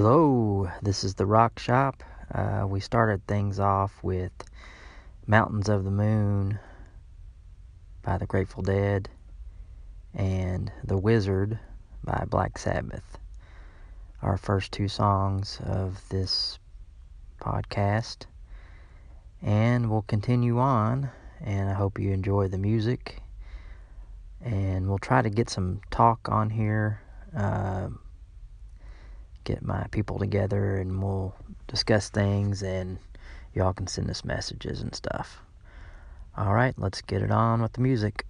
Hello, this is the Rock Shop. Uh, we started things off with Mountains of the Moon by the Grateful Dead and The Wizard by Black Sabbath. Our first two songs of this podcast. And we'll continue on, and I hope you enjoy the music. And we'll try to get some talk on here. Uh, get my people together and we'll discuss things and y'all can send us messages and stuff. All right, let's get it on with the music.